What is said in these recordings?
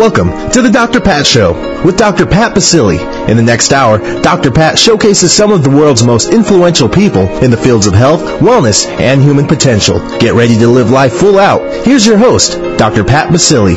Welcome to the Dr. Pat Show with Dr. Pat Baccili. In the next hour, Dr. Pat showcases some of the world's most influential people in the fields of health, wellness, and human potential. Get ready to live life full out. Here's your host, Dr. Pat Baccili.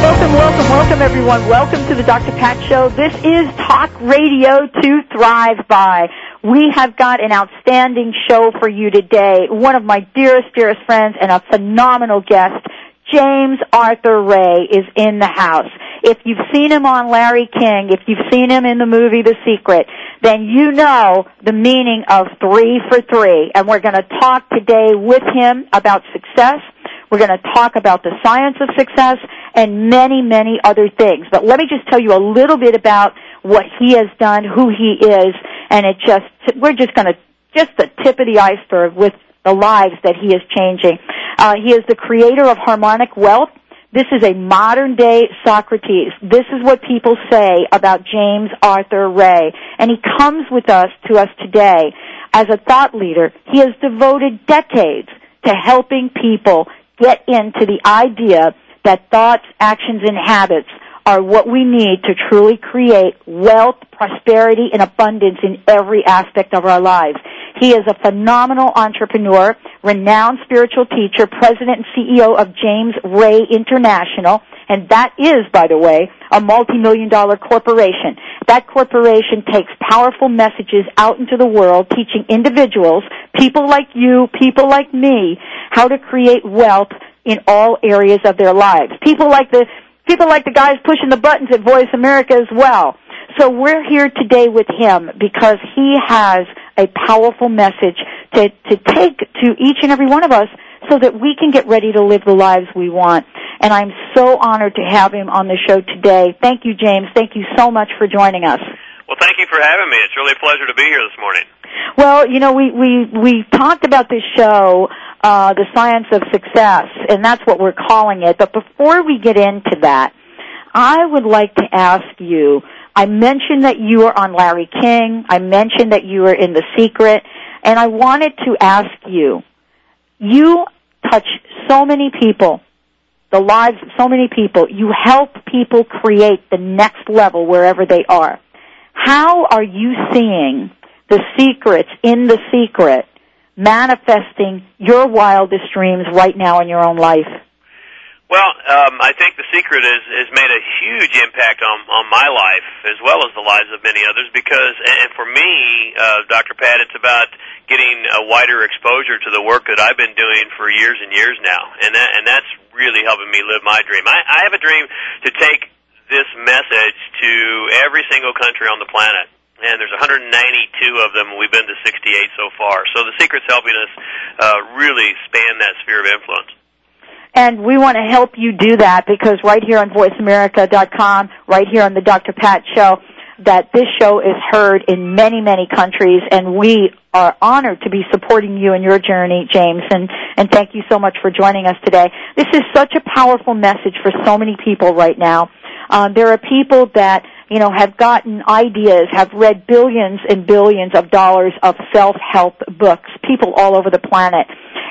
Welcome, welcome, welcome everyone. Welcome to the Dr. Pat Show. This is Talk Radio to Thrive By. We have got an outstanding show for you today. One of my dearest, dearest friends and a phenomenal guest. James Arthur Ray is in the house. If you've seen him on Larry King, if you've seen him in the movie The Secret, then you know the meaning of three for three. And we're going to talk today with him about success. We're going to talk about the science of success and many, many other things. But let me just tell you a little bit about what he has done, who he is, and it just, we're just going to, just the tip of the iceberg with the lives that he is changing. Uh, he is the creator of harmonic wealth. This is a modern day Socrates. This is what people say about James Arthur Ray. And he comes with us to us today as a thought leader. He has devoted decades to helping people get into the idea that thoughts, actions, and habits are what we need to truly create wealth, prosperity, and abundance in every aspect of our lives. He is a phenomenal entrepreneur, renowned spiritual teacher, president and CEO of James Ray International, and that is, by the way, a multi-million dollar corporation. That corporation takes powerful messages out into the world, teaching individuals, people like you, people like me, how to create wealth in all areas of their lives. People like the people like the guys pushing the buttons at Voice America as well. So we're here today with him because he has a powerful message to, to take to each and every one of us so that we can get ready to live the lives we want. And I'm so honored to have him on the show today. Thank you, James. Thank you so much for joining us. Well, thank you for having me. It's really a pleasure to be here this morning. Well, you know, we we we talked about this show, uh, the science of success, and that's what we're calling it. But before we get into that, I would like to ask you. I mentioned that you were on Larry King. I mentioned that you were in The Secret, and I wanted to ask you. You touch so many people, the lives of so many people. You help people create the next level wherever they are. How are you seeing the secrets in the secret manifesting your wildest dreams right now in your own life? Well, um, I think the secret is has made a huge impact on on my life as well as the lives of many others. Because, and for me, uh, Dr. Pat, it's about getting a wider exposure to the work that I've been doing for years and years now, and that and that's really helping me live my dream. I, I have a dream to take this message to every single country on the planet and there's 192 of them. We've been to 68 so far. So the secret's helping us uh, really span that sphere of influence. And we want to help you do that because right here on VoiceAmerica.com, right here on the Dr. Pat Show, that this show is heard in many, many countries, and we are honored to be supporting you in your journey, James. And, and thank you so much for joining us today. This is such a powerful message for so many people right now. Um, there are people that you know have gotten ideas, have read billions and billions of dollars of self-help books. People all over the planet,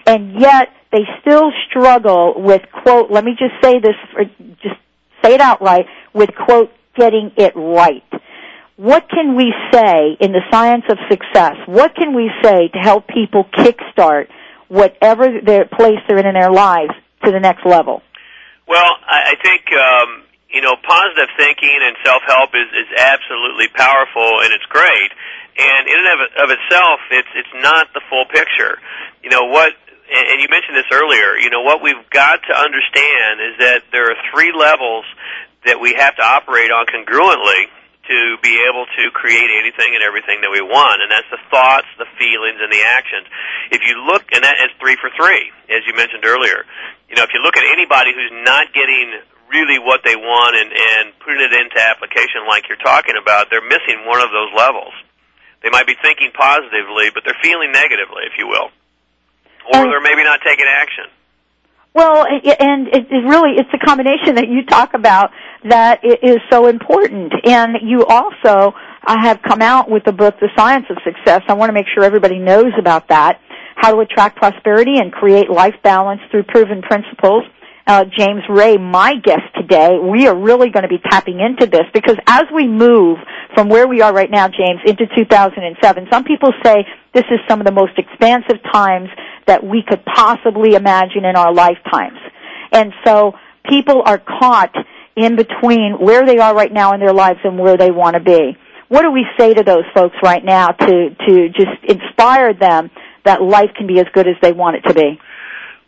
and yet they still struggle with quote. Let me just say this, or just say it outright. With quote, getting it right. What can we say in the science of success? What can we say to help people kickstart whatever their place they're in in their lives to the next level? Well, I, think um, you know, positive thinking and self-help is, is absolutely powerful and it's great. And in and of, of itself, it's, it's not the full picture. You know, what, and you mentioned this earlier, you know, what we've got to understand is that there are three levels that we have to operate on congruently to be able to create anything and everything that we want, and that's the thoughts, the feelings, and the actions. If you look, and that is three for three, as you mentioned earlier. You know, if you look at anybody who's not getting really what they want and, and putting it into application like you're talking about, they're missing one of those levels. They might be thinking positively, but they're feeling negatively, if you will. Or they're maybe not taking action. Well, and it it really it's the combination that you talk about that is so important. And you also uh, have come out with the book, The Science of Success. I want to make sure everybody knows about that. How to attract prosperity and create life balance through proven principles. Uh, James Ray, my guest today, we are really going to be tapping into this because as we move from where we are right now, James, into 2007, some people say this is some of the most expansive times that we could possibly imagine in our lifetimes. And so people are caught in between where they are right now in their lives and where they want to be. What do we say to those folks right now to, to just inspire them that life can be as good as they want it to be?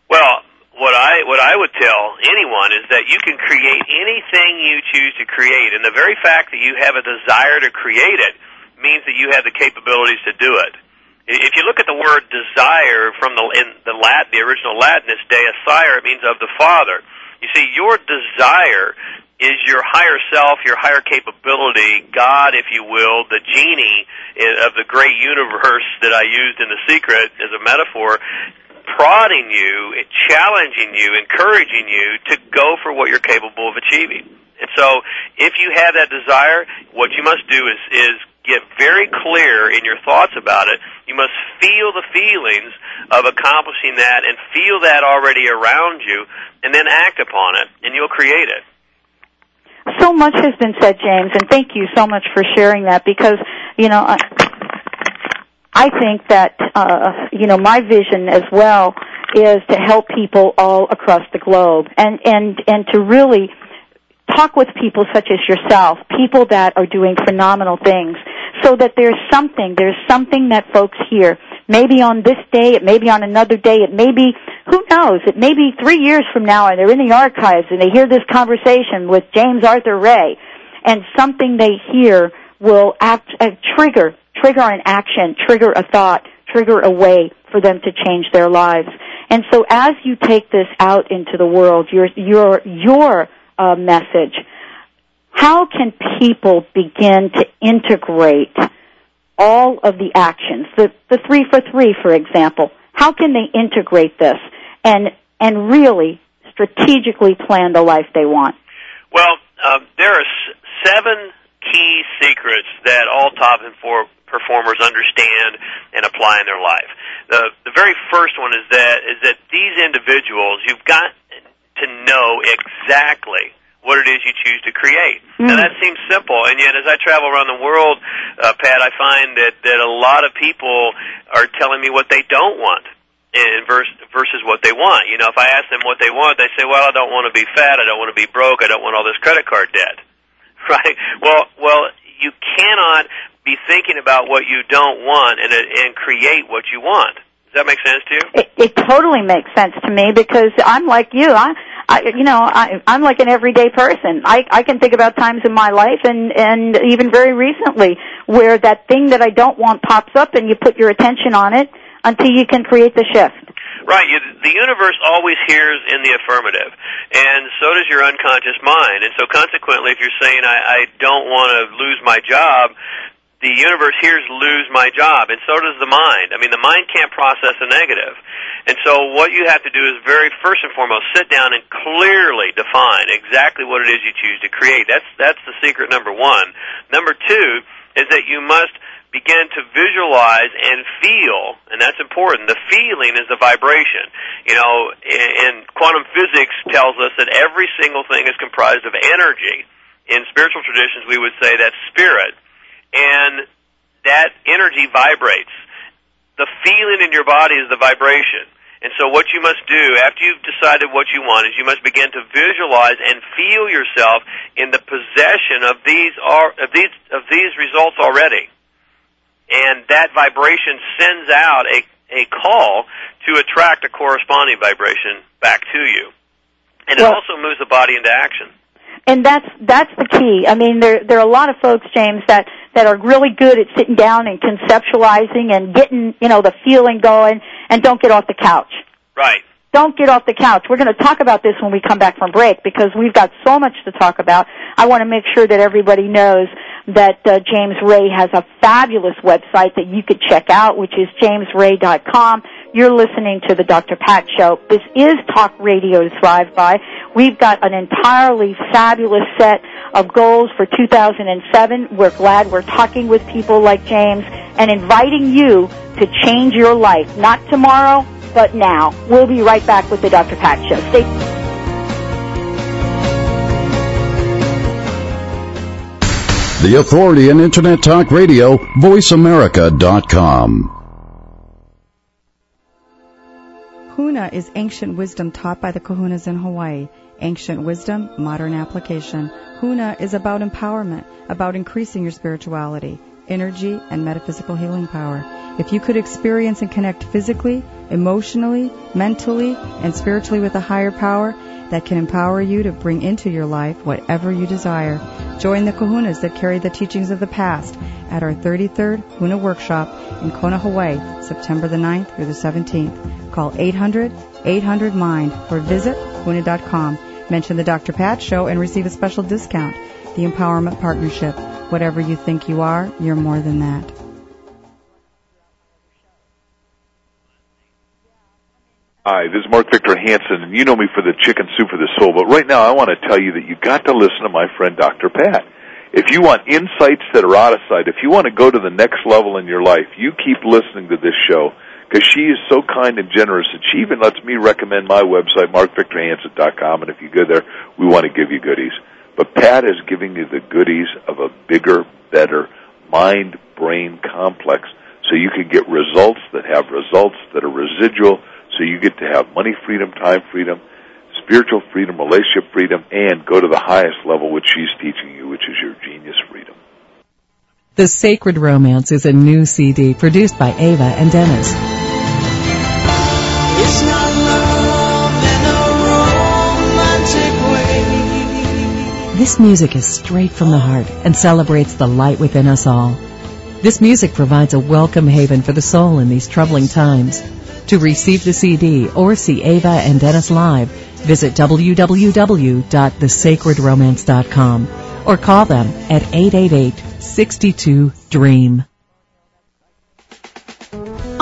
Well, what I what I would tell anyone is that you can create anything you choose to create, and the very fact that you have a desire to create it means that you have the capabilities to do it. If you look at the word desire from the in the Latin, the original Latin is Deus Sire, it means of the Father. You see, your desire is your higher self, your higher capability, God, if you will, the genie eh, of the great universe that I used in The Secret as a metaphor, prodding you, challenging you, encouraging you to go for what you're capable of achieving. And so, if you have that desire, what you must do is, is get very clear in your thoughts about it. You must feel the feelings of accomplishing that and feel that already around you, and then act upon it, and you'll create it. So much has been said, James, and thank you so much for sharing that because, you know, I, I think that, uh, you know, my vision as well is to help people all across the globe and, and, and to really talk with people such as yourself, people that are doing phenomenal things, so that there's something, there's something that folks hear. Maybe on this day, it may be on another day, it may be, who knows, it may be three years from now and they're in the archives and they hear this conversation with James Arthur Ray and something they hear will act, uh, trigger, trigger an action, trigger a thought, trigger a way for them to change their lives. And so as you take this out into the world, your, your, your uh, message, how can people begin to integrate all of the actions, the, the three for three, for example? How can they integrate this and, and really strategically plan the life they want? Well, um, there are s- seven key secrets that all top and for performers understand and apply in their life. The the very first one is that is that these individuals you've got to know exactly what it is you choose to create. Now that seems simple, and yet as I travel around the world, uh, Pat, I find that that a lot of people are telling me what they don't want in verse, versus what they want. You know, if I ask them what they want, they say, "Well, I don't want to be fat. I don't want to be broke. I don't want all this credit card debt." Right? Well, well, you cannot be thinking about what you don't want and and create what you want. Does that make sense to you? It, it totally makes sense to me because I'm like you. I, I you know, I, I'm like an everyday person. I, I can think about times in my life and and even very recently where that thing that I don't want pops up, and you put your attention on it until you can create the shift. Right. You, the universe always hears in the affirmative, and so does your unconscious mind. And so, consequently, if you're saying, I, I don't want to lose my job, the universe hears lose my job, and so does the mind. I mean, the mind can't process a negative. And so, what you have to do is very first and foremost sit down and clearly define exactly what it is you choose to create. That's that's the secret number one. Number two is that you must begin to visualize and feel, and that's important. The feeling is the vibration. You know, and quantum physics tells us that every single thing is comprised of energy. In spiritual traditions, we would say that's spirit, and that energy vibrates. The feeling in your body is the vibration. And so what you must do after you've decided what you want is you must begin to visualize and feel yourself in the possession of these are of these of these results already and that vibration sends out a, a call to attract a corresponding vibration back to you. And it Well- also moves the body into action. And that's that's the key. I mean, there there are a lot of folks, James, that that are really good at sitting down and conceptualizing and getting you know the feeling going, and don't get off the couch. Right. don't get off the couch. We're going to talk about this when we come back from break because we've got so much to talk about. I want to make sure that everybody knows that uh, James Ray has a fabulous website that you could check out, which is jamesray.com. You're listening to the Dr. Pat Show. This is Talk Radio Thrive By. We've got an entirely fabulous set of goals for 2007. We're glad we're talking with people like James and inviting you to change your life. Not tomorrow, but now. We'll be right back with the Dr. Pat Show. Stay The authority in Internet Talk Radio, VoiceAmerica.com. Huna is ancient wisdom taught by the kahunas in Hawaii. Ancient wisdom, modern application. Huna is about empowerment, about increasing your spirituality, energy, and metaphysical healing power. If you could experience and connect physically, emotionally, mentally, and spiritually with a higher power that can empower you to bring into your life whatever you desire, join the kahunas that carry the teachings of the past at our 33rd Huna Workshop in Kona, Hawaii, September the 9th through the 17th. Call 800-800-MIND or visit huna.com. Mention the Dr. Pat Show and receive a special discount. The Empowerment Partnership. Whatever you think you are, you're more than that. Hi, this is Mark Victor Hansen, and you know me for the chicken soup for the soul, but right now I want to tell you that you got to listen to my friend Dr. Pat. If you want insights that are out of sight, if you want to go to the next level in your life, you keep listening to this show because she is so kind and generous and she even lets me recommend my website, markvictorhansen.com, and if you go there, we want to give you goodies. But Pat is giving you the goodies of a bigger, better mind-brain complex so you can get results that have results that are residual so you get to have money freedom, time freedom, spiritual freedom, relationship freedom, and go to the highest level which she's teaching you, which is your genius freedom. The Sacred Romance is a new CD produced by Ava and Dennis. This music is straight from the heart and celebrates the light within us all. This music provides a welcome haven for the soul in these troubling times. To receive the CD or see Ava and Dennis live, visit www.thesacredromance.com or call them at 888-62-DREAM.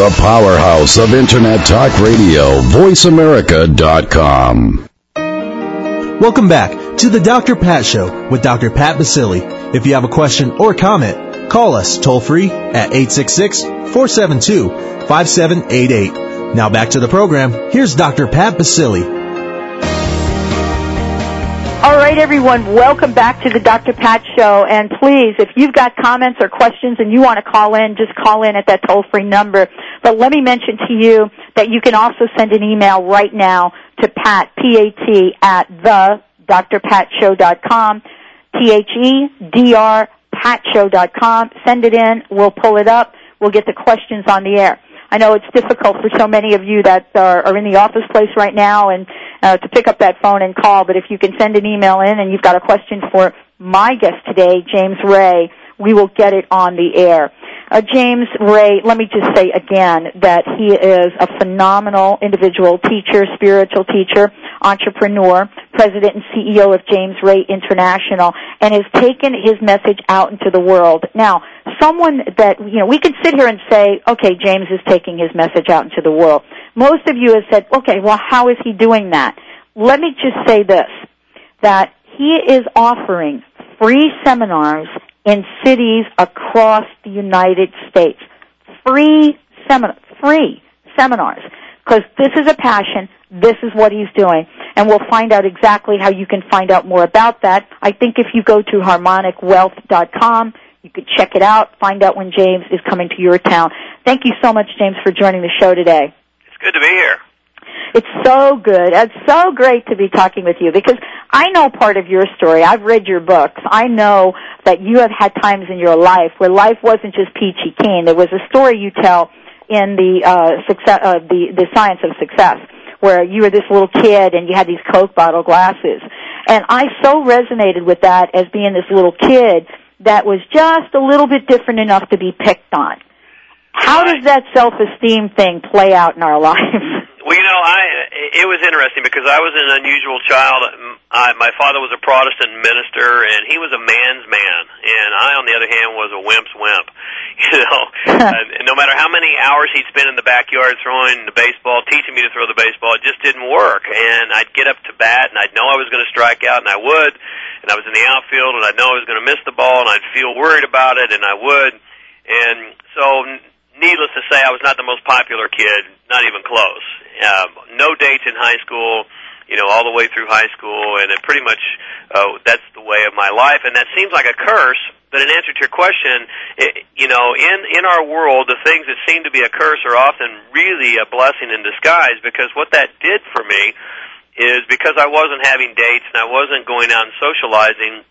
The powerhouse of Internet Talk Radio, VoiceAmerica.com. Welcome back to the Dr. Pat Show with Dr. Pat Baccili. If you have a question or comment, call us toll free at 866-472-5788. Now back to the program. Here's Dr. Pat Baccili. All right, everyone, welcome back to the Dr. Pat Show. And please, if you've got comments or questions and you want to call in, just call in at that toll-free number. But let me mention to you that you can also send an email right now to Pat, P-A-T, at the drpatshow.com, T-H-E-D-R, patshow.com. Send it in. We'll pull it up. We'll get the questions on the air. I know it's difficult for so many of you that are, are in the office place right now and uh, to pick up that phone and call, but if you can send an email in and you've got a question for my guest today, James Ray, we will get it on the air. Uh, James Ray, let me just say again that he is a phenomenal individual, teacher, spiritual teacher, entrepreneur, president and CEO of James Ray International, and has taken his message out into the world. Now, someone that, you know, we could sit here and say, okay, James is taking his message out into the world. Most of you have said, okay, well, how is he doing that? Let me just say this, that he is offering free seminars in cities across the United States. Free seminar, free seminars. Because this is a passion. This is what he's doing. And we'll find out exactly how you can find out more about that. I think if you go to harmonicwealth.com, you could check it out, find out when James is coming to your town. Thank you so much, James, for joining the show today. Good to be here. It's so good. It's so great to be talking with you because I know part of your story. I've read your books. I know that you have had times in your life where life wasn't just peachy keen. There was a story you tell in the uh, success, uh, the the science of success, where you were this little kid and you had these Coke bottle glasses, and I so resonated with that as being this little kid that was just a little bit different enough to be picked on. How does that self-esteem thing play out in our lives? Well, you know, I it was interesting because I was an unusual child. I, my father was a Protestant minister, and he was a man's man, and I, on the other hand, was a wimp's wimp. You know, and no matter how many hours he'd spend in the backyard throwing the baseball, teaching me to throw the baseball, it just didn't work. And I'd get up to bat, and I'd know I was going to strike out, and I would. And I was in the outfield, and I'd know I was going to miss the ball, and I'd feel worried about it, and I would. And so needless to say, I was not the most popular kid, not even close. Um, no dates in high school, you know, all the way through high school, and it pretty much uh, that's the way of my life. And that seems like a curse, but in answer to your question, it, you know, in in our world, the things that seem to be a curse are often really a blessing in disguise. Because what that did for me is because I wasn't having dates and I wasn't going out and socializing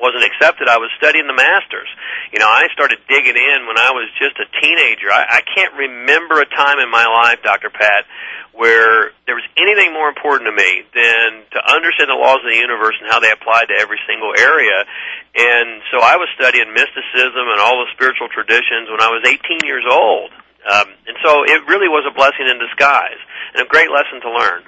wasn't accepted, I was studying the masters. You know, I started digging in when I was just a teenager. I, I can't remember a time in my life, Dr. Pat, where there was anything more important to me than to understand the laws of the universe and how they applied to every single area. And so I was studying mysticism and all the spiritual traditions when I was 18 years old. Um, and so it really was a blessing in disguise and a great lesson to learn.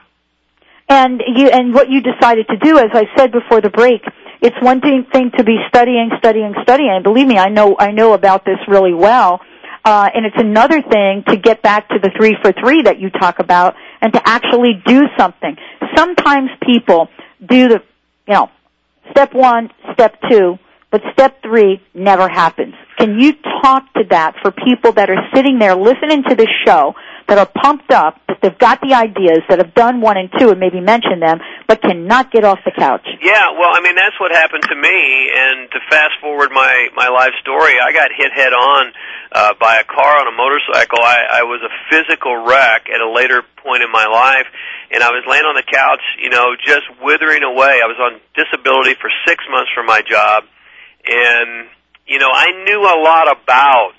And you and what you decided to do, as I said before the break, it's one thing, to be studying, studying, studying. Believe me, I know I know about this really well. Uh, and it's another thing to get back to the three for three that you talk about and to actually do something. Sometimes people do the, you know, step one, step two, but step three never happens. Can you talk to that for people that are sitting there listening to this show that are pumped up, that they've got the ideas, that have done one and two and maybe mentioned them, but cannot get off the couch. Yeah, well, I mean that's what happened to me. And to fast forward my my life story, I got hit head on uh, by a car on a motorcycle. I, I was a physical wreck at a later point in my life, and I was laying on the couch, you know, just withering away. I was on disability for six months from my job, and you know, I knew a lot about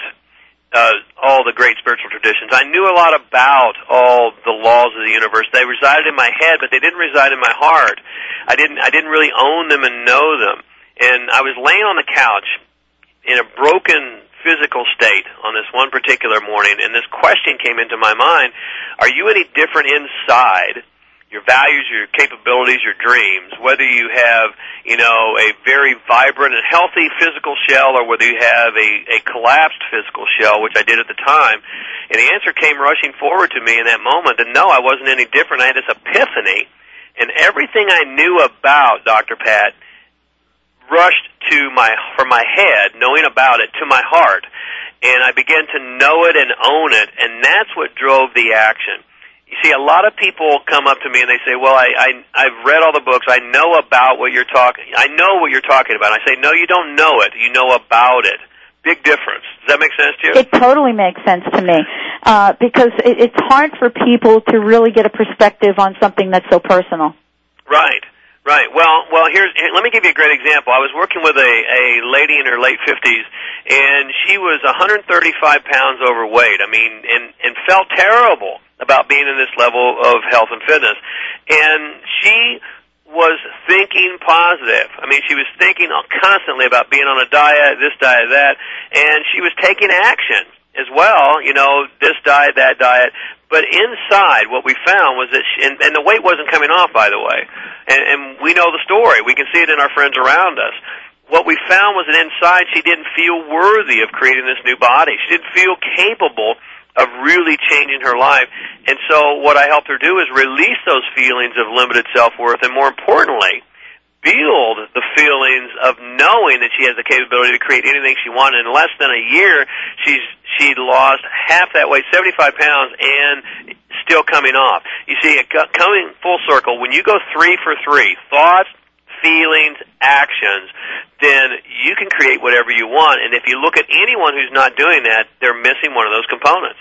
uh, all the great spiritual traditions. I knew a lot about all the laws of the universe. They resided in my head, but they didn't reside in my heart. I didn't. I didn't really own them and know them. And I was laying on the couch in a broken physical state on this one particular morning, and this question came into my mind: Are you any different inside? Your values, your capabilities, your dreams, whether you have, you know, a very vibrant and healthy physical shell or whether you have a, a collapsed physical shell, which I did at the time. And the answer came rushing forward to me in that moment that no, I wasn't any different. I had this epiphany and everything I knew about Dr. Pat rushed to my, from my head, knowing about it, to my heart. And I began to know it and own it, and that's what drove the action you see, a lot of people come up to me and they say, "Well, I, I I've read all the books. I know about what you're talking. I know what you're talking about." And I say, "No, you don't know it. You know about it." Big difference. Does that make sense to you? It totally makes sense to me uh, because it, it's hard for people to really get a perspective on something that's so personal. Right. Right. Well, well, here's here, let me give you a great example. I was working with a a lady in her late 50s and she was 135 pounds overweight. I mean, and and felt terrible about being in this level of health and fitness. And she was thinking positive. I mean, she was thinking constantly about being on a diet, this diet, that, and she was taking action as well, you know, this diet, that diet, but inside, what we found was that, she, and, and the weight wasn't coming off, by the way. And, and we know the story. We can see it in our friends around us. What we found was that inside, she didn't feel worthy of creating this new body. She didn't feel capable of really changing her life. And so, what I helped her do is release those feelings of limited self worth, and more importantly, build the feelings of knowing that she has the capability to create anything she wanted. In less than a year, she's she lost half that weight, 75 pounds, and still coming off. You see, it coming full circle. When you go three for three, thoughts, feelings, actions, then you can create whatever you want. And if you look at anyone who's not doing that, they're missing one of those components.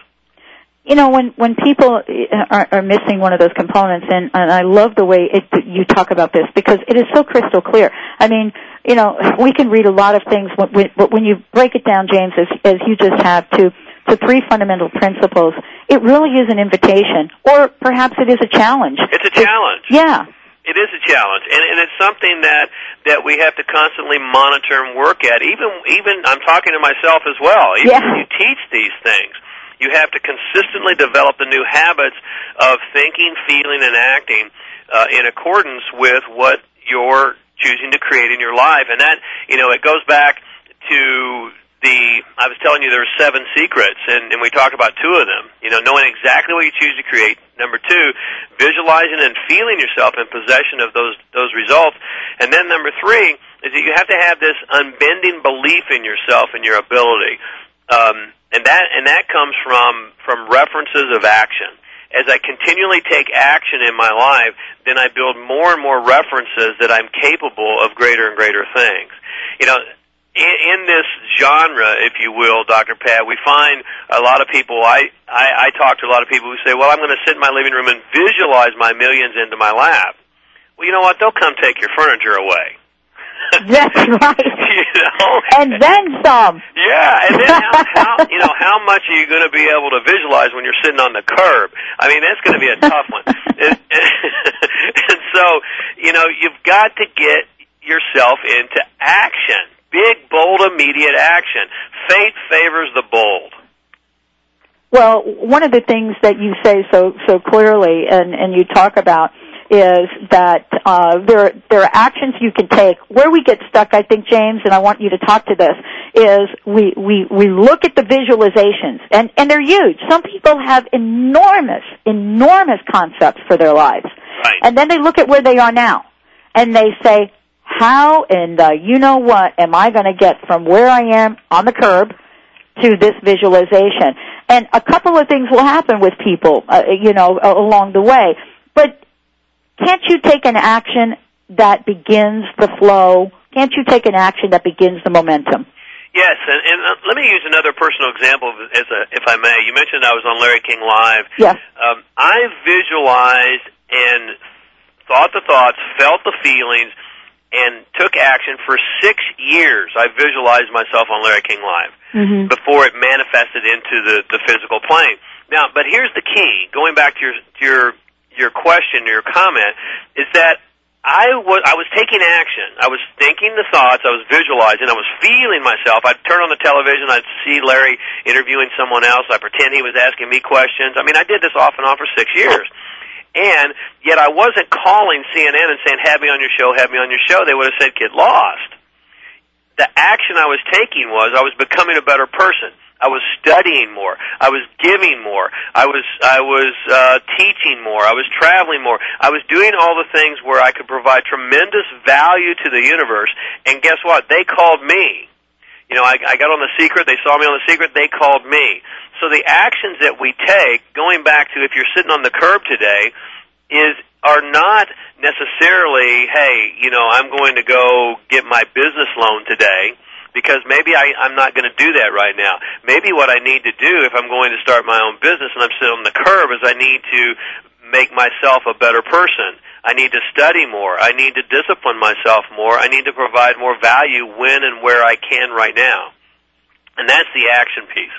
You know, when when people uh, are, are missing one of those components, and, and I love the way it, you talk about this because it is so crystal clear. I mean, you know, we can read a lot of things, but when you break it down, James, as, as you just have to to three fundamental principles, it really is an invitation, or perhaps it is a challenge. It's a challenge. Yeah. It is a challenge, and, and it's something that that we have to constantly monitor and work at. Even even I'm talking to myself as well. Even yeah. when you teach these things, you have to consistently develop the new habits of thinking, feeling, and acting uh, in accordance with what you're choosing to create in your life. And that, you know, it goes back to the I was telling you there are seven secrets, and, and we talked about two of them. You know, knowing exactly what you choose to create. Number two, visualizing and feeling yourself in possession of those those results. And then number three is that you have to have this unbending belief in yourself and your ability. Um, and that and that comes from from references of action. As I continually take action in my life, then I build more and more references that I'm capable of greater and greater things. You know, in, in this genre, if you will, Dr. Pat, we find a lot of people. I, I I talk to a lot of people who say, "Well, I'm going to sit in my living room and visualize my millions into my lap." Well, you know what? They'll come take your furniture away. That's right. know, and then some. Yeah, and then how, how you know how much are you going to be able to visualize when you're sitting on the curb? I mean, that's going to be a tough one. and, and so, you know, you've got to get yourself into action. Big, bold, immediate action. Fate favors the bold. Well, one of the things that you say so so clearly, and and you talk about is that uh, there there are actions you can take. Where we get stuck, I think, James, and I want you to talk to this, is we we we look at the visualizations, and and they're huge. Some people have enormous enormous concepts for their lives, right. and then they look at where they are now, and they say, how and uh, you know what am I going to get from where I am on the curb to this visualization? And a couple of things will happen with people, uh, you know, along the way. But can't you take an action that begins the flow? Can't you take an action that begins the momentum? Yes, and, and uh, let me use another personal example, as a, if I may. You mentioned I was on Larry King Live. Yes. Um, I visualized and thought the thoughts, felt the feelings, and took action for six years. I visualized myself on Larry King Live mm-hmm. before it manifested into the, the physical plane. Now, but here's the key. Going back to your to your your question, or your comment, is that I was I was taking action. I was thinking the thoughts. I was visualizing. I was feeling myself. I'd turn on the television. I'd see Larry interviewing someone else. I pretend he was asking me questions. I mean, I did this off and on for six years. And yet I wasn't calling CNN and saying, "Have me on your show. Have me on your show." They would have said, "Get lost." The action I was taking was I was becoming a better person. I was studying more. I was giving more. I was I was uh, teaching more. I was traveling more. I was doing all the things where I could provide tremendous value to the universe. And guess what? They called me. You know, I, I got on the secret. They saw me on the secret. They called me. So the actions that we take, going back to if you're sitting on the curb today, is are not necessarily, hey, you know, I'm going to go get my business loan today because maybe I, I'm not going to do that right now. Maybe what I need to do if I'm going to start my own business and I'm sitting on the curb is I need to make myself a better person. I need to study more. I need to discipline myself more. I need to provide more value when and where I can right now. And that's the action piece.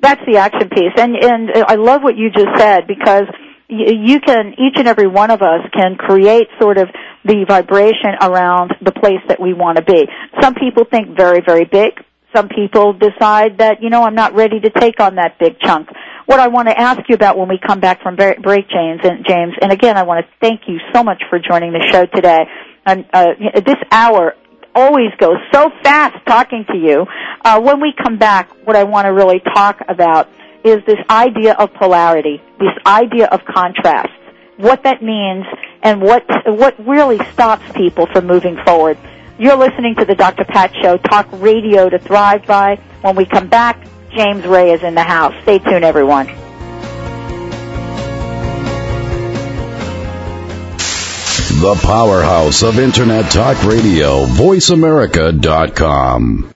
That's the action piece. And and I love what you just said because you can each and every one of us can create sort of the vibration around the place that we want to be. Some people think very, very big. Some people decide that, you know, I'm not ready to take on that big chunk. What I want to ask you about when we come back from break, James, and James, and again, I want to thank you so much for joining the show today. And uh, this hour always goes so fast talking to you. Uh, when we come back, what I want to really talk about is this idea of polarity, this idea of contrast what that means and what what really stops people from moving forward. You're listening to the Dr. Pat Show, talk radio to thrive by. When we come back, James Ray is in the house. Stay tuned, everyone. The powerhouse of Internet Talk Radio, VoiceAmerica.com.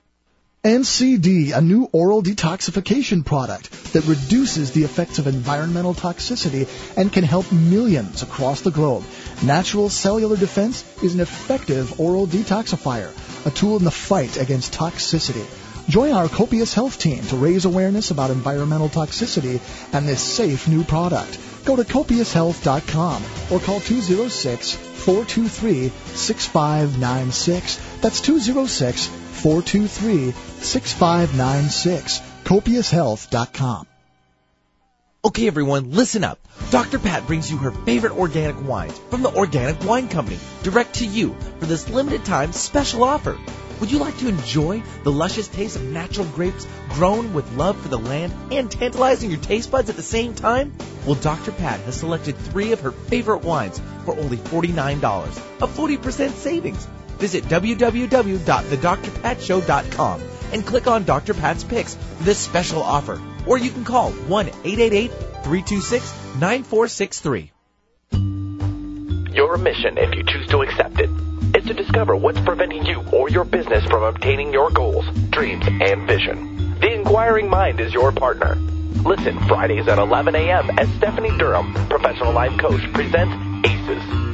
NCD, a new oral detoxification product that reduces the effects of environmental toxicity and can help millions across the globe. Natural cellular defense is an effective oral detoxifier, a tool in the fight against toxicity. Join our Copious Health team to raise awareness about environmental toxicity and this safe new product. Go to copioushealth.com or call 206 423 6596. That's 206 423 6596. Copioushealth.com. Okay, everyone, listen up. Dr. Pat brings you her favorite organic wines from the Organic Wine Company direct to you for this limited time special offer. Would you like to enjoy the luscious taste of natural grapes grown with love for the land and tantalizing your taste buds at the same time? Well, Dr. Pat has selected three of her favorite wines for only $49, a 40% savings. Visit www.thedrpatshow.com and click on Dr. Pat's Picks for this special offer. Or you can call 1-888-326-9463. Your mission, if you choose to accept it, is to discover what's preventing you or your business from obtaining your goals, dreams, and vision. The Inquiring Mind is your partner. Listen Fridays at 11 a.m. as Stephanie Durham, professional life coach, presents ACES.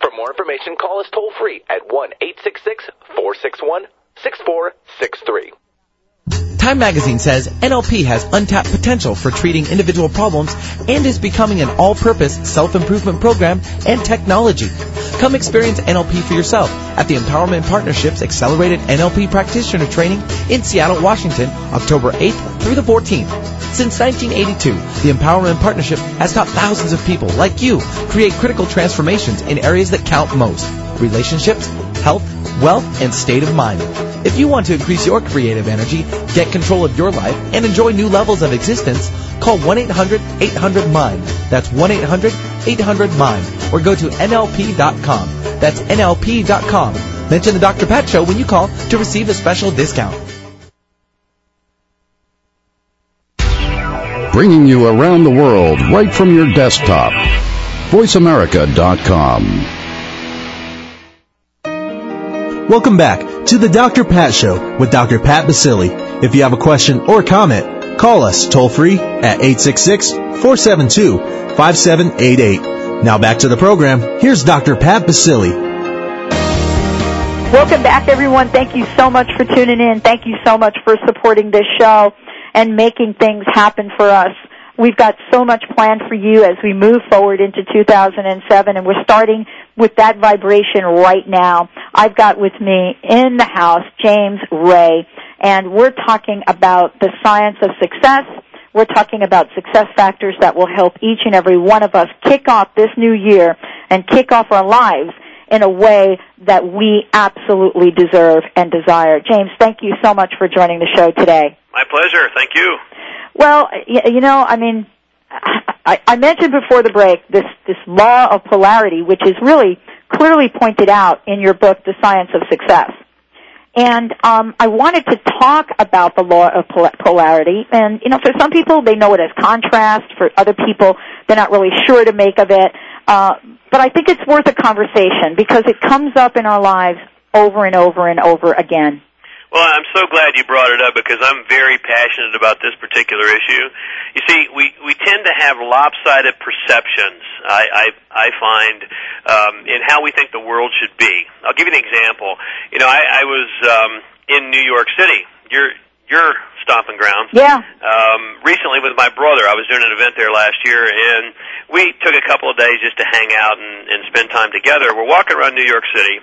For more information, call us toll free at 1 866 461 6463. Time magazine says NLP has untapped potential for treating individual problems and is becoming an all-purpose self-improvement program and technology. Come experience NLP for yourself at the Empowerment Partnership's Accelerated NLP Practitioner Training in Seattle, Washington, October 8th through the 14th. Since 1982, the Empowerment Partnership has taught thousands of people like you create critical transformations in areas that count most. Relationships, health, wealth, and state of mind. If you want to increase your creative energy, get control of your life, and enjoy new levels of existence, call 1-800-800-MIND. That's 1-800-800-MIND. Or go to NLP.com. That's NLP.com. Mention the Dr. Pat Show when you call to receive a special discount. Bringing you around the world right from your desktop. VoiceAmerica.com. Welcome back to the Dr. Pat Show with Dr. Pat Baccili. If you have a question or comment, call us toll free at 866-472-5788. Now back to the program. Here's Dr. Pat Baccili. Welcome back, everyone. Thank you so much for tuning in. Thank you so much for supporting this show and making things happen for us. We've got so much planned for you as we move forward into 2007, and we're starting with that vibration right now. I've got with me in the house James Ray, and we're talking about the science of success. We're talking about success factors that will help each and every one of us kick off this new year and kick off our lives in a way that we absolutely deserve and desire. James, thank you so much for joining the show today. My pleasure. Thank you. Well, you know, I mean, I, I mentioned before the break this this law of polarity, which is really clearly pointed out in your book, The Science of Success. And um, I wanted to talk about the law of polarity. And you know, for some people, they know it as contrast. For other people, they're not really sure to make of it. Uh, but I think it's worth a conversation because it comes up in our lives over and over and over again. Well, I'm so glad you brought it up because I'm very passionate about this particular issue. You see, we we tend to have lopsided perceptions. I I, I find um, in how we think the world should be. I'll give you an example. You know, I, I was um, in New York City. Your your stomping grounds. Yeah. Um, recently with my brother, I was doing an event there last year, and we took a couple of days just to hang out and, and spend time together. We're walking around New York City,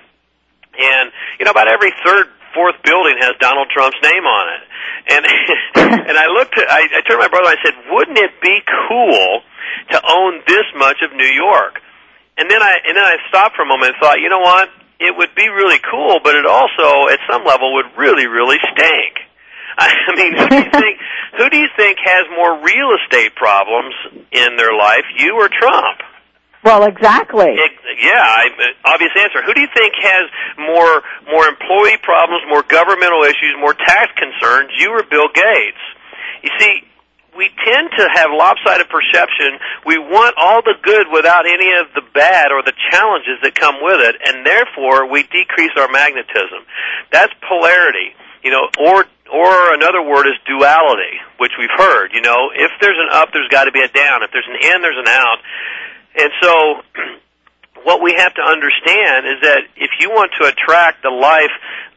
and you know, about every third fourth building has Donald Trump's name on it. And and I looked at, I, I turned to my brother and I said, wouldn't it be cool to own this much of New York? And then I and then I stopped for a moment and thought, you know what? It would be really cool, but it also at some level would really really stink. I mean, who do you think who do you think has more real estate problems in their life, you or Trump? Well, exactly. It, yeah, I, uh, obvious answer. Who do you think has more more employee problems, more governmental issues, more tax concerns? You or Bill Gates? You see, we tend to have lopsided perception. We want all the good without any of the bad or the challenges that come with it, and therefore we decrease our magnetism. That's polarity. You know, or or another word is duality, which we've heard. You know, if there's an up, there's got to be a down. If there's an in, there's an out. And so, what we have to understand is that if you want to attract the life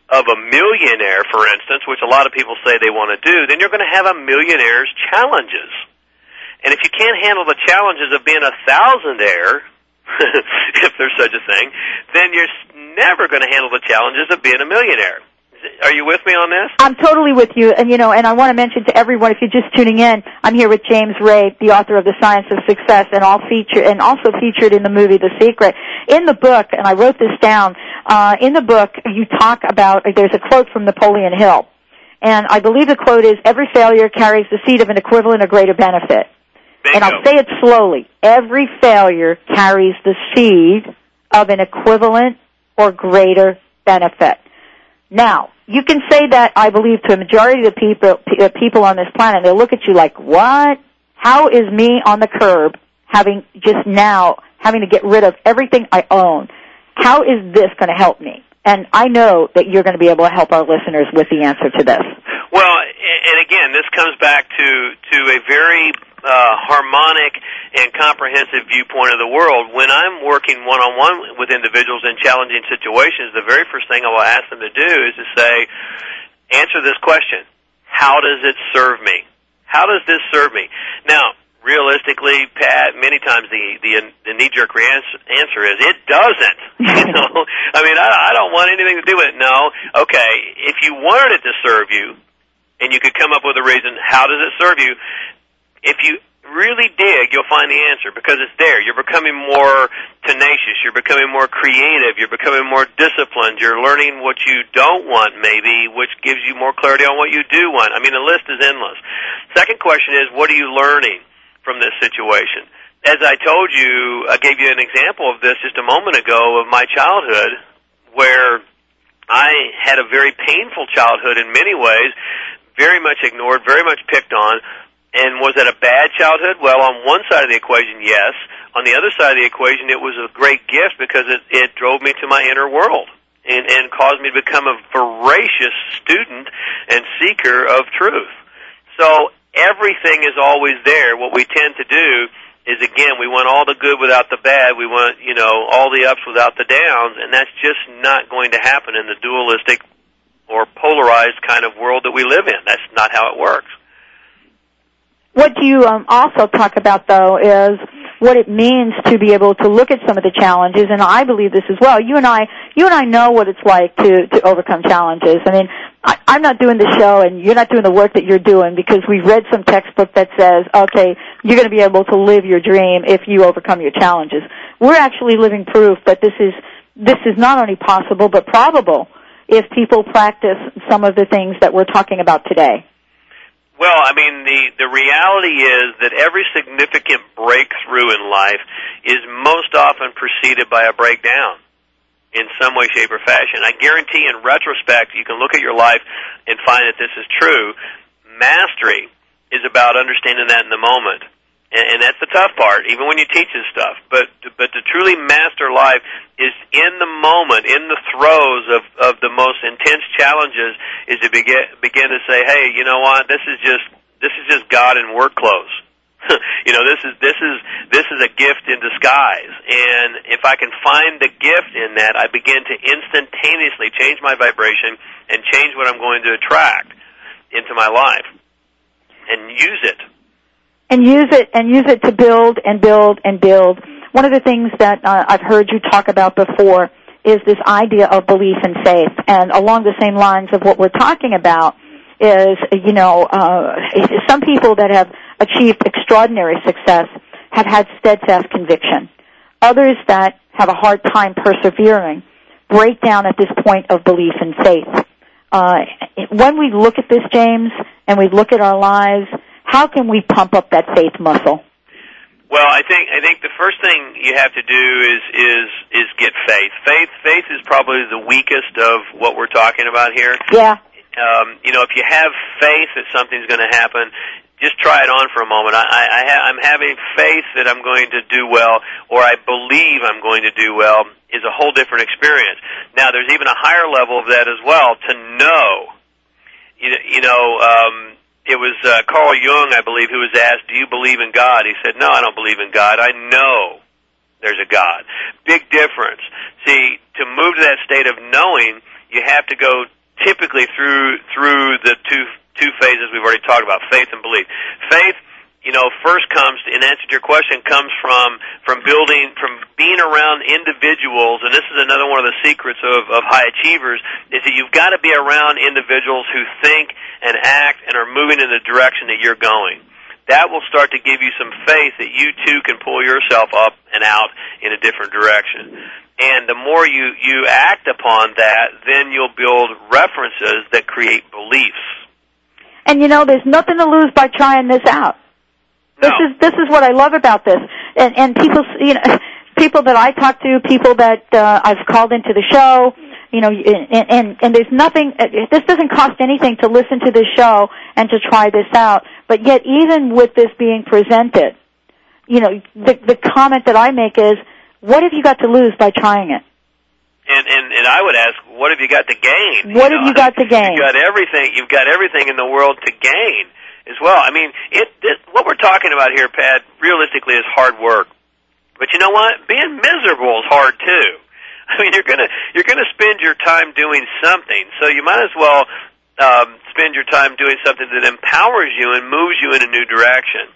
of a millionaire, for instance, which a lot of people say they want to do, then you're going to have a millionaire's challenges. And if you can't handle the challenges of being a thousandaire, if there's such a thing, then you're never going to handle the challenges of being a millionaire. Are you with me on this? I'm totally with you, and you know, and I want to mention to everyone, if you're just tuning in, I'm here with James Ray, the author of The Science of Success, and all feature, and also featured in the movie The Secret. In the book, and I wrote this down, uh, in the book, you talk about, there's a quote from Napoleon Hill, and I believe the quote is, every failure carries the seed of an equivalent or greater benefit. Bingo. And I'll say it slowly. Every failure carries the seed of an equivalent or greater benefit. Now, you can say that, I believe, to a majority of the people, uh, people on this planet. They'll look at you like, what? How is me on the curb having just now, having to get rid of everything I own? How is this going to help me? And I know that you're going to be able to help our listeners with the answer to this. Well, and again, this comes back to to a very uh, harmonic and comprehensive viewpoint of the world. When I'm working one on one with individuals in challenging situations, the very first thing I will ask them to do is to say, answer this question: How does it serve me? How does this serve me? Now, realistically, Pat, many times the the, the knee jerk answer is it doesn't. you know, I mean, I, I don't want anything to do with it. No, okay. If you wanted it to serve you, and you could come up with a reason, how does it serve you? If you really dig, you'll find the answer because it's there. You're becoming more tenacious. You're becoming more creative. You're becoming more disciplined. You're learning what you don't want, maybe, which gives you more clarity on what you do want. I mean, the list is endless. Second question is, what are you learning from this situation? As I told you, I gave you an example of this just a moment ago of my childhood where I had a very painful childhood in many ways, very much ignored, very much picked on, and was it a bad childhood? Well, on one side of the equation, yes. On the other side of the equation, it was a great gift because it, it drove me to my inner world and, and caused me to become a voracious student and seeker of truth. So everything is always there. What we tend to do is again, we want all the good without the bad. We want, you know, all the ups without the downs, and that's just not going to happen in the dualistic or polarized kind of world that we live in. That's not how it works. What you um, also talk about, though, is what it means to be able to look at some of the challenges, and I believe this as well. You and I, you and I know what it's like to to overcome challenges. I mean, I, I'm not doing the show, and you're not doing the work that you're doing because we've read some textbook that says, okay, you're going to be able to live your dream if you overcome your challenges. We're actually living proof that this is this is not only possible but probable if people practice some of the things that we're talking about today. Well, I mean, the, the reality is that every significant breakthrough in life is most often preceded by a breakdown in some way, shape, or fashion. I guarantee in retrospect, you can look at your life and find that this is true. Mastery is about understanding that in the moment. And, and that's the tough part, even when you teach this stuff. But but to truly master life is in the moment, in the throes of of the most intense challenges, is to begin begin to say, hey, you know what? This is just this is just God in work clothes. you know, this is this is this is a gift in disguise. And if I can find the gift in that, I begin to instantaneously change my vibration and change what I'm going to attract into my life and use it and use it and use it to build and build and build. One of the things that uh, I've heard you talk about before is this idea of belief and faith. And along the same lines of what we're talking about is, you know, uh, some people that have achieved extraordinary success have had steadfast conviction. Others that have a hard time persevering break down at this point of belief and faith. Uh, when we look at this, James, and we look at our lives, how can we pump up that faith muscle? Well, I think I think the first thing you have to do is is is get faith. Faith faith is probably the weakest of what we're talking about here. Yeah. Um, you know, if you have faith that something's going to happen, just try it on for a moment. I, I, I ha- I'm having faith that I'm going to do well, or I believe I'm going to do well, is a whole different experience. Now, there's even a higher level of that as well to know. You, you know, um, it was uh, Carl Jung, I believe, who was asked, "Do you believe in God?" He said, "No, I don't believe in God. I know there's a God." Big difference. See, to move to that state of knowing, you have to go typically through through the two two phases we've already talked about: faith and belief. Faith you know, first comes in answer to your question comes from from building from being around individuals, and this is another one of the secrets of, of high achievers is that you've got to be around individuals who think and act and are moving in the direction that you're going. That will start to give you some faith that you too can pull yourself up and out in a different direction. And the more you you act upon that, then you'll build references that create beliefs. And you know, there's nothing to lose by trying this out. This is this is what I love about this, and and people you know people that I talk to, people that uh, I've called into the show, you know, and, and and there's nothing. This doesn't cost anything to listen to this show and to try this out. But yet, even with this being presented, you know, the the comment that I make is, what have you got to lose by trying it? And and and I would ask, what have you got to gain? What you have you got to gain? You've got everything. You've got everything in the world to gain as well. I mean, it, it what we're talking about here, Pat, realistically is hard work. But you know what? Being miserable is hard too. I mean, you're gonna you're gonna spend your time doing something, so you might as well um, spend your time doing something that empowers you and moves you in a new direction.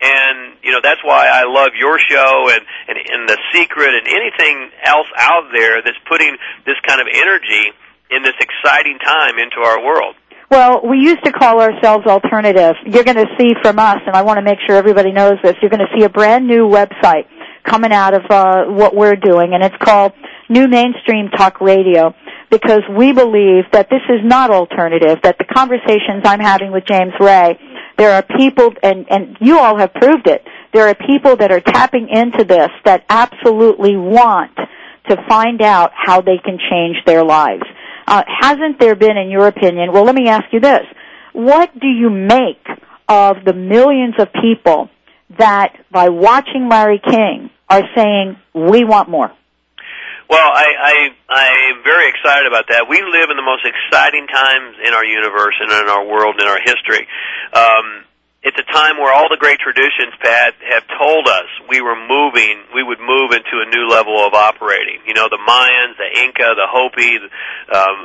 And you know that's why I love your show and, and and the secret and anything else out there that's putting this kind of energy in this exciting time into our world. Well, we used to call ourselves alternative. You're going to see from us, and I want to make sure everybody knows this, you're going to see a brand new website coming out of uh, what we're doing, and it's called New Mainstream Talk Radio because we believe that this is not alternative, that the conversations I'm having with James Ray, there are people, and, and you all have proved it, there are people that are tapping into this that absolutely want to find out how they can change their lives. Uh, hasn't there been, in your opinion, well, let me ask you this. What do you make of the millions of people that, by watching Larry King, are saying, we want more? Well, I, I I'm very excited about that. We live in the most exciting times in our universe and in our world and in our history. Um, it's a time where all the great traditions, Pat, have told us we were moving, we would move into a new level of operating. You know, the Mayans, the Inca, the Hopi, um,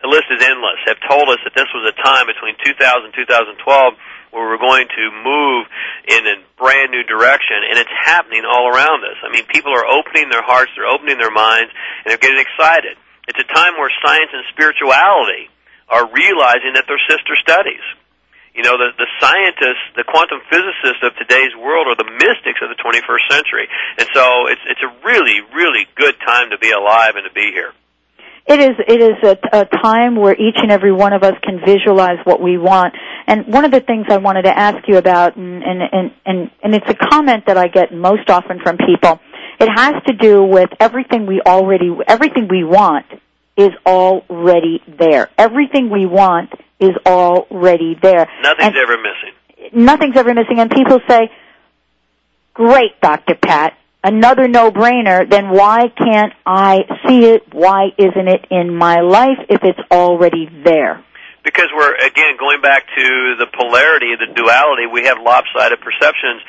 the list is endless, have told us that this was a time between 2000 and 2012 where we're going to move in a brand new direction, and it's happening all around us. I mean, people are opening their hearts, they're opening their minds, and they're getting excited. It's a time where science and spirituality are realizing that they're sister studies. You know, the, the scientists, the quantum physicists of today's world are the mystics of the 21st century. And so it's, it's a really, really good time to be alive and to be here. It is it is a, a time where each and every one of us can visualize what we want. And one of the things I wanted to ask you about, and and and and, and it's a comment that I get most often from people. It has to do with everything we already everything we want is already there. Everything we want is already there. Nothing's And ever missing. nothing's ever missing. And people say, great, Dr. Pat, another no-brainer, then why can't I see it? Why isn't it in my life if it's already there? Because we're, again, going back to the polarity, the duality, we have lopsided perceptions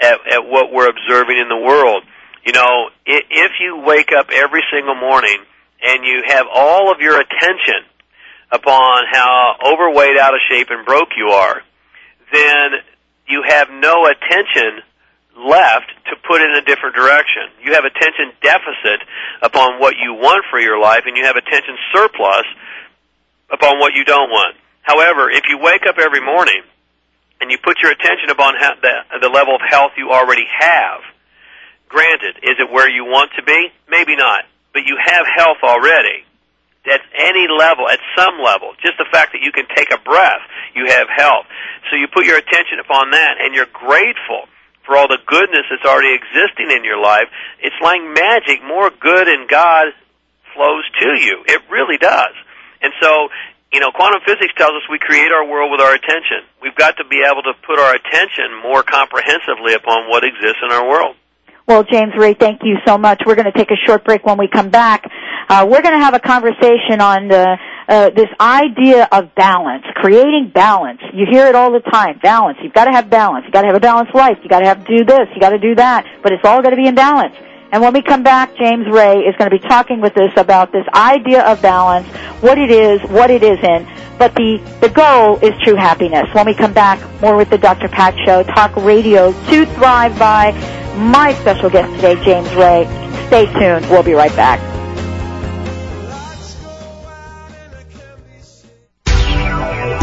at, at what we're observing in the world. You know, if you wake up every single morning and you have all of your attention upon how overweight, out of shape, and broke you are, then you have no attention left to put in a different direction. You have attention deficit upon what you want for your life, and you have attention surplus upon what you don't want. However, if you wake up every morning and you put your attention upon the, the level of health you already have, granted, is it where you want to be? Maybe not. But you have health already. At any level, at some level, just the fact that you can take a breath, you have health. So you put your attention upon that and you're grateful for all the goodness that's already existing in your life. It's like magic. More good in God flows to you. It really does. And so, you know, quantum physics tells us we create our world with our attention. We've got to be able to put our attention more comprehensively upon what exists in our world. Well, James Ray, thank you so much. We're going to take a short break when we come back. Uh, we're going to have a conversation on the, uh, this idea of balance, creating balance. You hear it all the time, balance. You've got to have balance. You've got to have a balanced life. You've got to have do this. You've got to do that. But it's all got to be in balance. And when we come back, James Ray is going to be talking with us about this idea of balance, what it is, what it isn't. But the, the goal is true happiness. When we come back, more with the Dr. Pat Show, talk radio to thrive by. My special guest today, James Ray. Stay tuned. We'll be right back.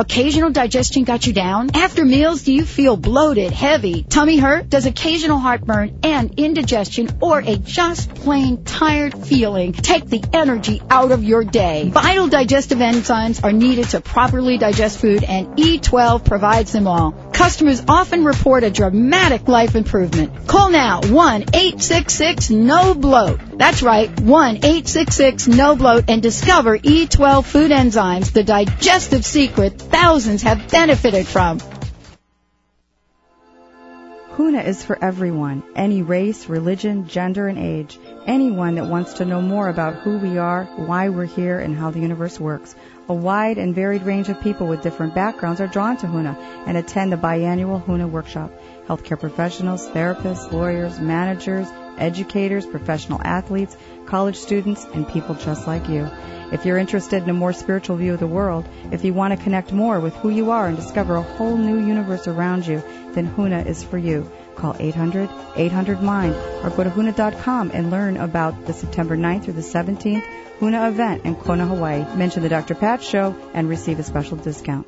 Occasional digestion got you down? After meals, do you feel bloated, heavy, tummy hurt? Does occasional heartburn and indigestion or a just plain tired feeling take the energy out of your day? Vital digestive enzymes are needed to properly digest food and E12 provides them all. Customers often report a dramatic life improvement. Call now 1-866-NO-BLOAT. That's right, 1-866-NO-BLOAT and discover E12 food enzymes, the digestive secret thousands have benefited from. HUNA is for everyone, any race, religion, gender, and age. Anyone that wants to know more about who we are, why we're here, and how the universe works. A wide and varied range of people with different backgrounds are drawn to HUNA and attend the biannual HUNA workshop. Healthcare professionals, therapists, lawyers, managers, educators, professional athletes, college students, and people just like you. If you're interested in a more spiritual view of the world, if you want to connect more with who you are and discover a whole new universe around you, then HUNA is for you. Call 800-800-MIND or go to HUNA.com and learn about the September 9th through the 17th HUNA event in Kona, Hawaii. Mention the Dr. Pat Show and receive a special discount.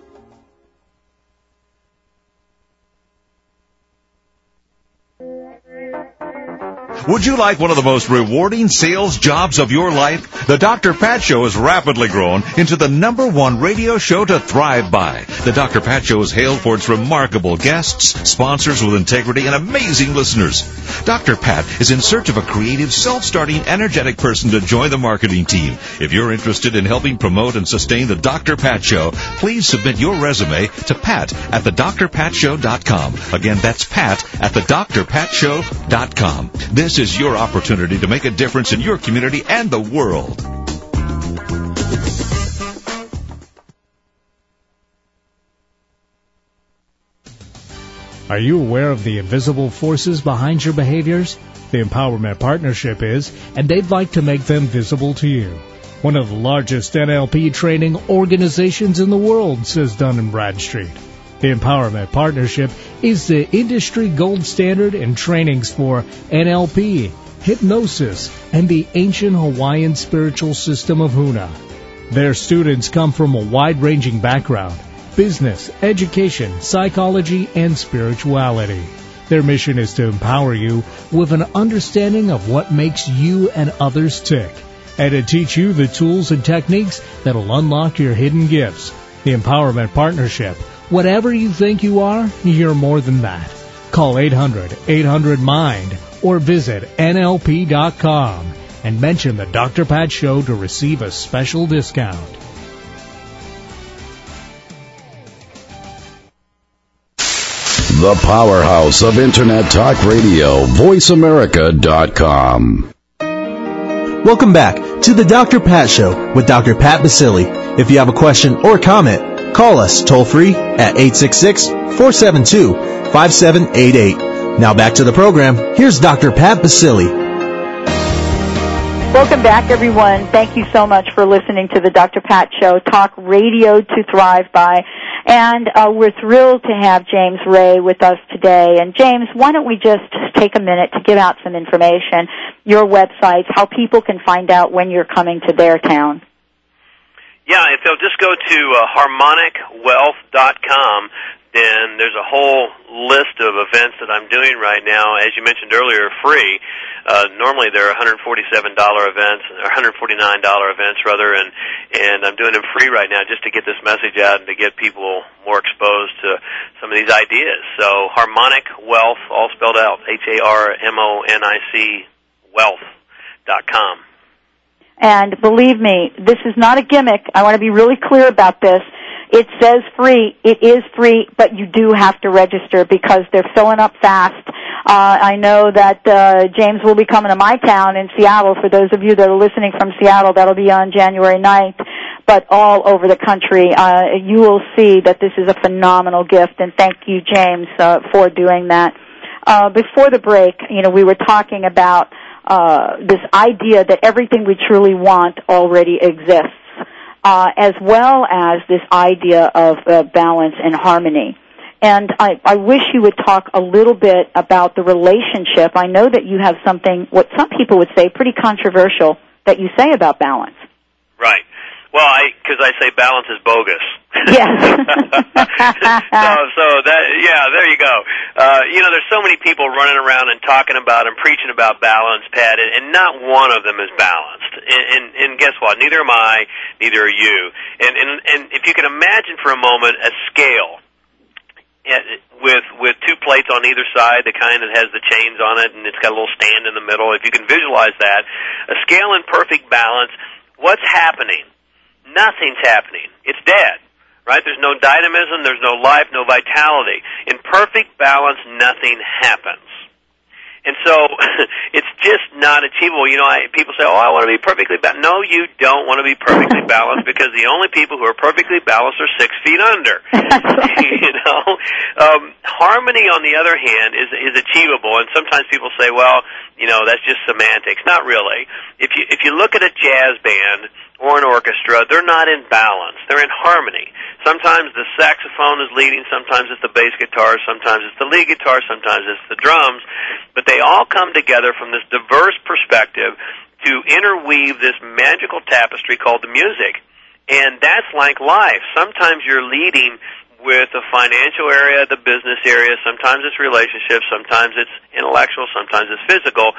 Would you like one of the most rewarding sales jobs of your life? The Dr. Pat Show has rapidly grown into the number one radio show to thrive by. The Dr. Pat Show is hailed for its remarkable guests, sponsors with integrity, and amazing listeners. Dr. Pat is in search of a creative, self-starting, energetic person to join the marketing team. If you're interested in helping promote and sustain the Dr. Pat Show, please submit your resume to pat at thedrpatshow.com. Again, that's pat at thedrpatshow.com. This is your opportunity to make a difference in your community and the world. Are you aware of the invisible forces behind your behaviors? The Empowerment Partnership is, and they'd like to make them visible to you. One of the largest NLP training organizations in the world, says Dun & Bradstreet. The Empowerment Partnership is the industry gold standard in trainings for NLP, hypnosis, and the ancient Hawaiian spiritual system of Huna. Their students come from a wide-ranging background business, education, psychology, and spirituality. Their mission is to empower you with an understanding of what makes you and others tick, and to teach you the tools and techniques that'll unlock your hidden gifts. The Empowerment Partnership. Whatever you think you are, you're more than that. Call 800-800-MIND or visit NLP.com and mention the Dr. Pat Show to receive a special discount. The powerhouse of Internet Talk Radio, VoiceAmerica.com. Welcome back to the Dr. Pat Show with Dr. Pat Baccili. If you have a question or comment, call us toll free at 866-472-5788. Now back to the program. Here's Dr. Pat Baccili. Welcome back, everyone. Thank you so much for listening to the Dr. Pat Show, talk radio to thrive by. And uh, we're thrilled to have James Ray with us today. And James, why don't we just take a minute to give out some information, your websites, how people can find out when you're coming to their town. Yeah, if they'll just go to uh, harmonicwealth.com, then there's a whole list of events that I'm doing right now. As you mentioned earlier, free. Uh, normally they're $147 events, or $149 events rather, and and I'm doing them free right now just to get this message out and to get people more exposed to some of these ideas. So Harmonic Wealth, all spelled out, H A R M O N I C Wealth dot com. And believe me, this is not a gimmick. I want to be really clear about this. It says free. It is free, but you do have to register because they're filling up fast. Uh, I know that uh, James will be coming to my town in Seattle. For those of you that are listening from Seattle, that'll be on January 9th. But all over the country, uh, you will see that this is a phenomenal gift. And thank you, James, uh, for doing that. Uh, before the break, you know, we were talking about uh, this idea that everything we truly want already exists uh, as well as this idea of uh, balance and harmony. And I, I wish you would talk a little bit about the relationship. I know that you have something, what some people would say, pretty controversial that you say about balance. Right. Well, I because I say balance is bogus. Yes. so, so that yeah, there you go. Uh, you know, there's so many people running around and talking about and preaching about balance, Pat, and, and not one of them is balanced. And, and and guess what? Neither am I. Neither are you. And and and if you can imagine for a moment a scale with with two plates on either side, the kind that has the chains on it, and it's got a little stand in the middle. If you can visualize that, a scale in perfect balance, what's happening? nothing's happening. It's dead. Right? There's no dynamism, there's no life, no vitality. In perfect balance, nothing happens. And so it's just not achievable. You know, I, people say, "Oh, I want to be perfectly balanced." No, you don't want to be perfectly balanced because the only people who are perfectly balanced are six feet under. you know, um, harmony, on the other hand, is is achievable. And sometimes people say, "Well, you know, that's just semantics." Not really. If you if you look at a jazz band or an orchestra, they're not in balance. They're in harmony. Sometimes the saxophone is leading, sometimes it's the bass guitar, sometimes it's the lead guitar, sometimes it's the drums, but they all come together from this diverse perspective to interweave this magical tapestry called the music. And that's like life. Sometimes you're leading with the financial area, the business area, sometimes it's relationships, sometimes it's intellectual, sometimes it's physical,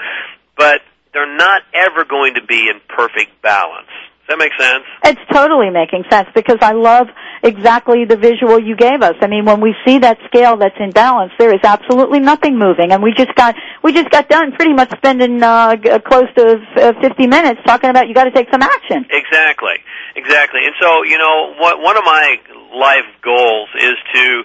but they're not ever going to be in perfect balance. Does that make sense? It's totally making sense because I love exactly the visual you gave us. I mean, when we see that scale that's in balance, there is absolutely nothing moving, and we just got we just got done pretty much spending uh, close to uh, 50 minutes talking about you got to take some action. Exactly, exactly. And so, you know, what, one of my life goals is to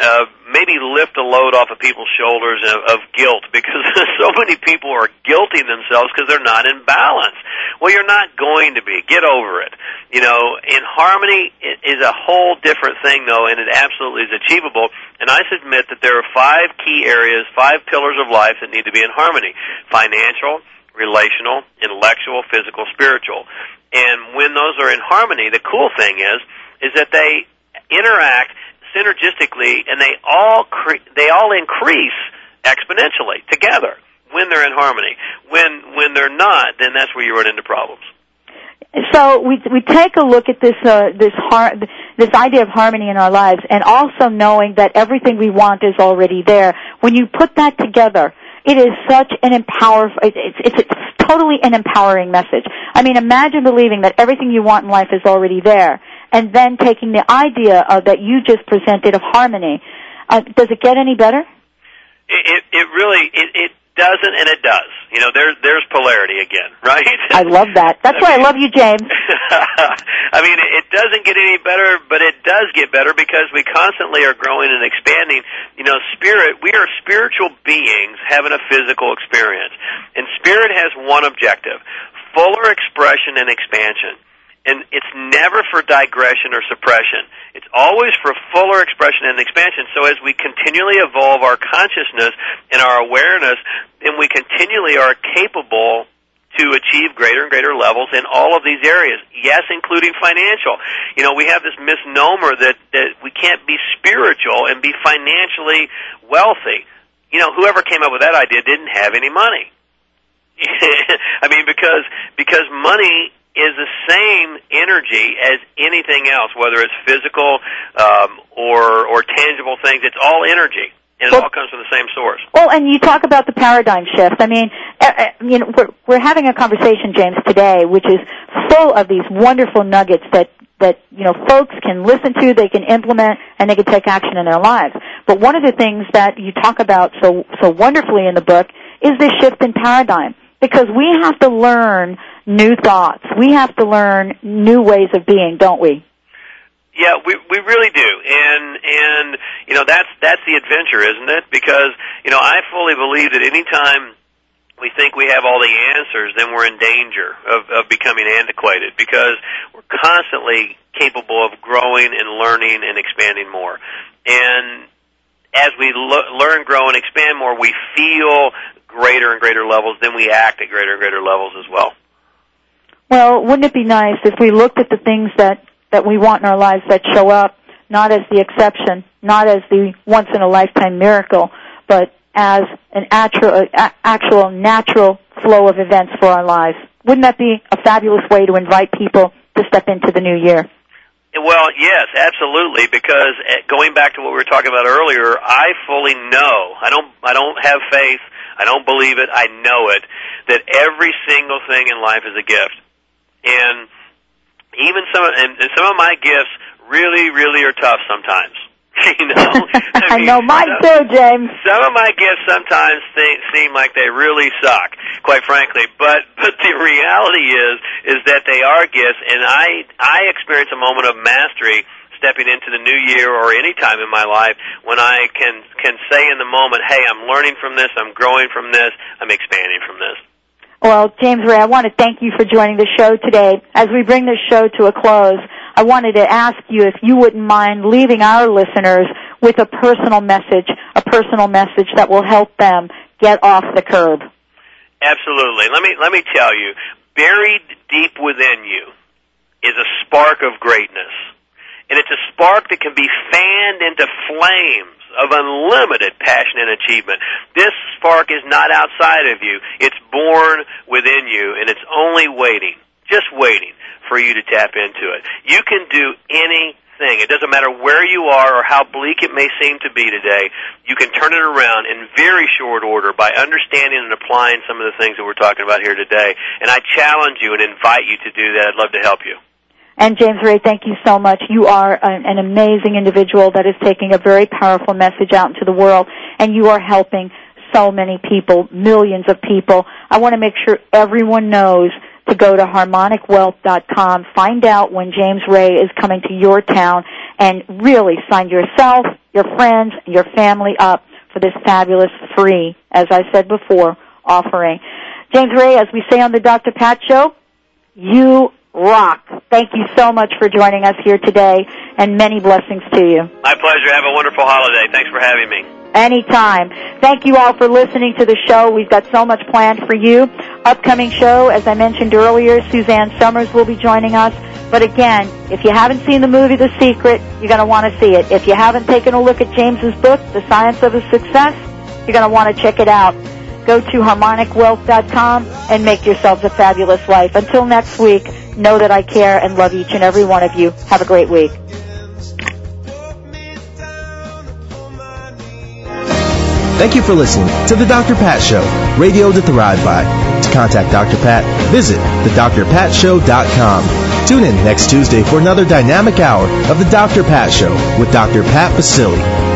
uh, maybe lift a load off of people's shoulders of, of guilt because so many people are guilting themselves because they're not in balance. Well, you're not going to be. Get over it. You know, in harmony is a whole different thing though, and it absolutely is achievable. And I submit that there are five key areas, five pillars of life that need to be in harmony: financial, relational, intellectual, physical, spiritual. And when those are in harmony, the cool thing is, is that they interact synergistically, and they all cre- they all increase exponentially together when they're in harmony. When when they're not, then that's where you run into problems. So we we take a look at this uh, this har- this idea of harmony in our lives, and also knowing that everything we want is already there. When you put that together, it is such an empower. It's, it's, it's totally an empowering message. I mean, imagine believing that everything you want in life is already there, and then taking the idea of, that you just presented of harmony. Uh, does it get any better? It it, it really it, it doesn't and it does. You know, there's there's polarity again, right? I love that. That's I why mean, I love you, James. I mean, it doesn't get any better, but it does get better because we constantly are growing and expanding. You know, spirit, we are spiritual beings having a physical experience. And spirit has one objective, fuller expression and expansion and it's never for digression or suppression. It's always for fuller expression and expansion. So as we continually evolve our consciousness and our awareness, then we continually are capable to achieve greater and greater levels in all of these areas. Yes, including financial. You know, we have this misnomer that, that we can't be spiritual and be financially wealthy. You know, whoever came up with that idea didn't have any money. I mean, because because money is the same energy as anything else, whether it's physical um, or or tangible things. It's all energy, and it all comes from the same source. Well, and you talk about the paradigm shift. I mean, you know, we're, we're having a conversation, James, today, which is full of these wonderful nuggets that that you know folks can listen to, they can implement, and they can take action in their lives. But one of the things that you talk about so so wonderfully in the book is this shift in paradigm because we have to learn new thoughts. We have to learn new ways of being, don't we? Yeah, we we really do, and and you know that's that's the adventure, isn't it? Because you know I fully believe that anytime we think we have all the answers, then we're in danger of, of becoming antiquated because we're constantly capable of growing and learning and expanding more. And as we lo- learn, grow, and expand more, we feel greater and greater levels. Then we act at greater and greater levels as well. Well, wouldn't it be nice if we looked at the things that, that we want in our lives that show up, not as the exception, not as the once in a lifetime miracle, but as an actual, actual natural flow of events for our lives? Wouldn't that be a fabulous way to invite people to step into the new year? Well, yes, absolutely. Because uh, going back to what we were talking about earlier, I fully know. I don't. I don't have faith. I don't believe it. I know it. That every single thing in life is a gift, and even some. And, and some of my gifts really, really are tough sometimes. you know. I know mine too, James. Some of my gifts sometimes think, seem like they really suck, quite frankly. But but the reality is is that they are gifts, and I I experience a moment of mastery stepping into the new year or any time in my life when I can can say in the moment, hey, I'm learning from this, I'm growing from this, I'm expanding from this. Well, James Ray, I want to thank you for joining the show today. As we bring this show to a close, I wanted to ask you if you wouldn't mind leaving our listeners with a personal message, a personal message that will help them get off the curb. Absolutely. Let me let me tell you, buried deep within you is a spark of greatness. And it's a spark that can be fanned into flames of unlimited passion and achievement. This spark is not outside of you. It's born within you and it's only waiting, just waiting for you to tap into it. You can do anything. It doesn't matter where you are or how bleak it may seem to be today. You can turn it around in very short order by understanding and applying some of the things that we're talking about here today. And I challenge you and invite you to do that. I'd love to help you. And James Ray, thank you so much. You are an, amazing individual that is taking a very powerful message out into the world, and you are helping so many people, millions of people. I want to make sure everyone knows to go to harmonicwealth.com, find out when James Ray is coming to your town, and really sign yourself, your friends, your family up for this fabulous free, as I said before, offering. James Ray, as we say on the Dr. Pat Show, you rock. Thank you so much for joining us here today, and many blessings to you. My pleasure. Have a wonderful holiday. Thanks for having me. Anytime. Thank you all for listening to the show. We've got so much planned for you. Upcoming show, as I mentioned earlier, Suzanne Somers will be joining us. But again, if you haven't seen the movie The Secret, you're going to want to see it. If you haven't taken a look at James's book, The Science of a Success, you're going to want to check it out. Go to harmonicwealth.com and make yourselves a fabulous life. Until next week, know that I care and love each and every one of you. Have a great week. Thank you for listening to The Dr. Pat Show, radio to thrive by. To contact Dr. Pat, visit thedrpatshow.com. Tune in next Tuesday for another dynamic hour of The Dr. Pat Show with Dr. Pat Baccili.